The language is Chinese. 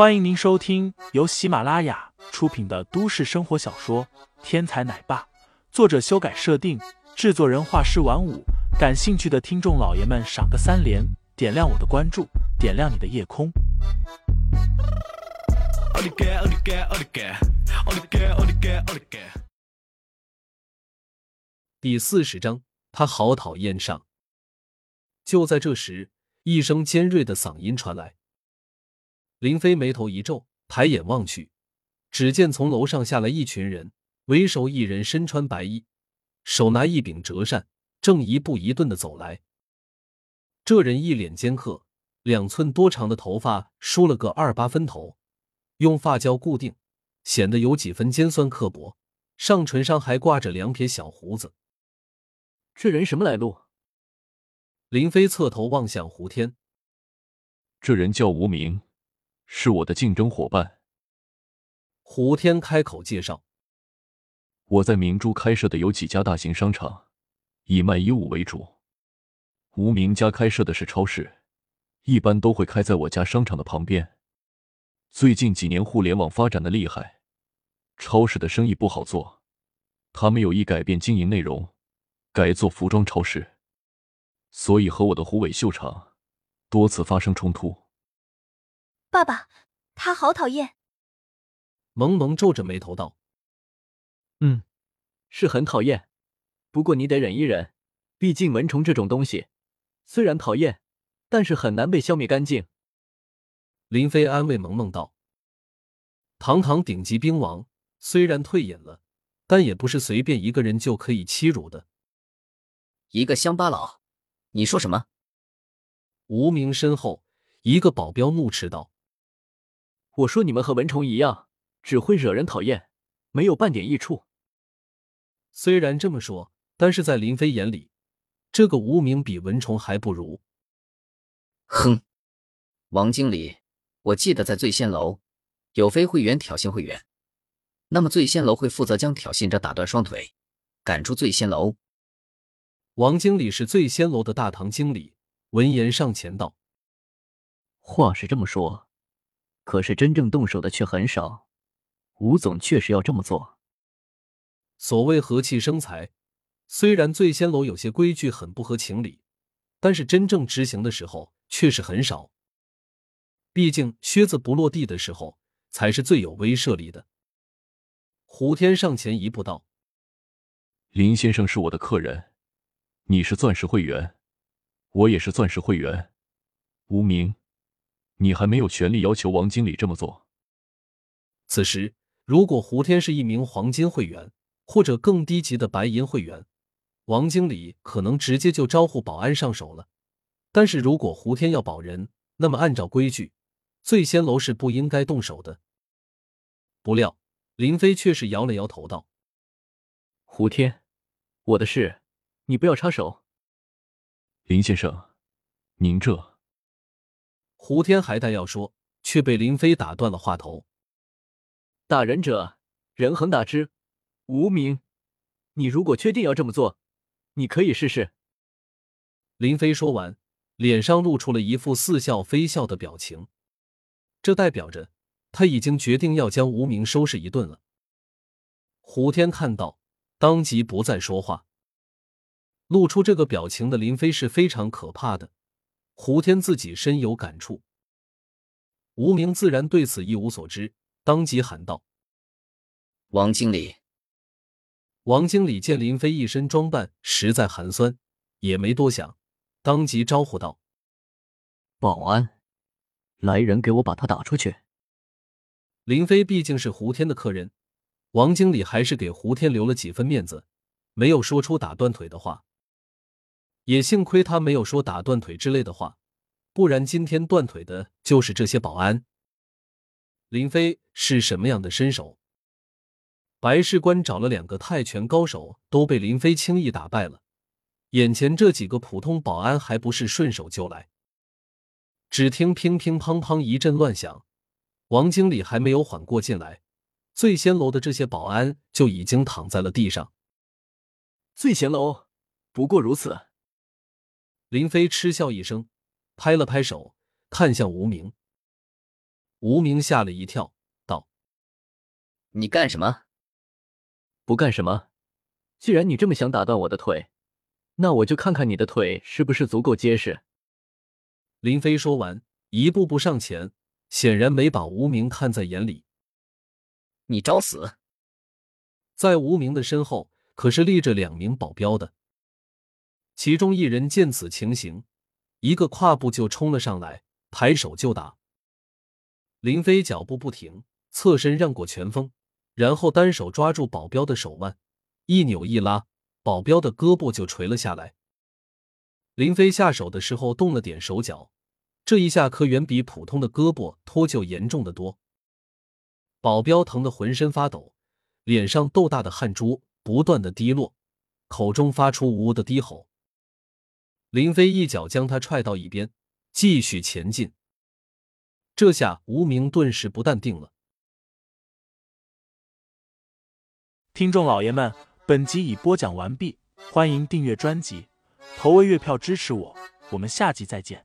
欢迎您收听由喜马拉雅出品的都市生活小说《天才奶爸》，作者修改设定，制作人画师晚舞。感兴趣的听众老爷们，赏个三连，点亮我的关注，点亮你的夜空。第四十章，他好讨厌上。就在这时，一声尖锐的嗓音传来。林飞眉头一皱，抬眼望去，只见从楼上下来一群人，为首一人身穿白衣，手拿一柄折扇，正一步一顿的走来。这人一脸尖刻，两寸多长的头发梳了个二八分头，用发胶固定，显得有几分尖酸刻薄，上唇上还挂着两撇小胡子。这人什么来路？林飞侧头望向胡天，这人叫无名。是我的竞争伙伴。胡天开口介绍：“我在明珠开设的有几家大型商场，以卖衣物为主。无名家开设的是超市，一般都会开在我家商场的旁边。最近几年互联网发展的厉害，超市的生意不好做，他们有意改变经营内容，改做服装超市，所以和我的虎尾秀场多次发生冲突。”爸爸，他好讨厌。萌萌皱着眉头道：“嗯，是很讨厌，不过你得忍一忍，毕竟蚊虫这种东西，虽然讨厌，但是很难被消灭干净。”林飞安慰萌萌道：“堂堂顶级兵王，虽然退隐了，但也不是随便一个人就可以欺辱的。”一个乡巴佬，你说什么？无名身后，一个保镖怒斥道。我说你们和蚊虫一样，只会惹人讨厌，没有半点益处。虽然这么说，但是在林飞眼里，这个无名比蚊虫还不如。哼，王经理，我记得在醉仙楼有非会员挑衅会员，那么醉仙楼会负责将挑衅者打断双腿，赶出醉仙楼。王经理是醉仙楼的大堂经理，闻言上前道：“话是这么说。”可是真正动手的却很少，吴总确实要这么做。所谓和气生财，虽然醉仙楼有些规矩很不合情理，但是真正执行的时候却是很少。毕竟靴子不落地的时候才是最有威慑力的。胡天上前一步道：“林先生是我的客人，你是钻石会员，我也是钻石会员。无名。”你还没有权利要求王经理这么做。此时，如果胡天是一名黄金会员或者更低级的白银会员，王经理可能直接就招呼保安上手了。但是如果胡天要保人，那么按照规矩，醉仙楼是不应该动手的。不料林飞却是摇了摇头道：“胡天，我的事，你不要插手。”林先生，您这……胡天还待要说，却被林飞打断了话头。打人者，人恒打之。无名，你如果确定要这么做，你可以试试。林飞说完，脸上露出了一副似笑非笑的表情，这代表着他已经决定要将无名收拾一顿了。胡天看到，当即不再说话。露出这个表情的林飞是非常可怕的。胡天自己深有感触，无名自然对此一无所知，当即喊道：“王经理！”王经理见林飞一身装扮实在寒酸，也没多想，当即招呼道：“保安，来人，给我把他打出去。”林飞毕竟是胡天的客人，王经理还是给胡天留了几分面子，没有说出打断腿的话。也幸亏他没有说打断腿之类的话，不然今天断腿的就是这些保安。林飞是什么样的身手？白事官找了两个泰拳高手，都被林飞轻易打败了。眼前这几个普通保安还不是顺手就来？只听乒乒乓乓一阵乱响，王经理还没有缓过劲来，醉仙楼的这些保安就已经躺在了地上。醉仙楼不过如此。林飞嗤笑一声，拍了拍手，看向无名。无名吓了一跳，道：“你干什么？不干什么。既然你这么想打断我的腿，那我就看看你的腿是不是足够结实。”林飞说完，一步步上前，显然没把无名看在眼里。你找死！在无名的身后，可是立着两名保镖的。其中一人见此情形，一个跨步就冲了上来，抬手就打。林飞脚步不停，侧身让过拳锋，然后单手抓住保镖的手腕，一扭一拉，保镖的胳膊就垂了下来。林飞下手的时候动了点手脚，这一下可远比普通的胳膊脱臼严重的多。保镖疼得浑身发抖，脸上豆大的汗珠不断的滴落，口中发出呜呜的低吼。林飞一脚将他踹到一边，继续前进。这下无名顿时不淡定了。听众老爷们，本集已播讲完毕，欢迎订阅专辑，投喂月票支持我，我们下集再见。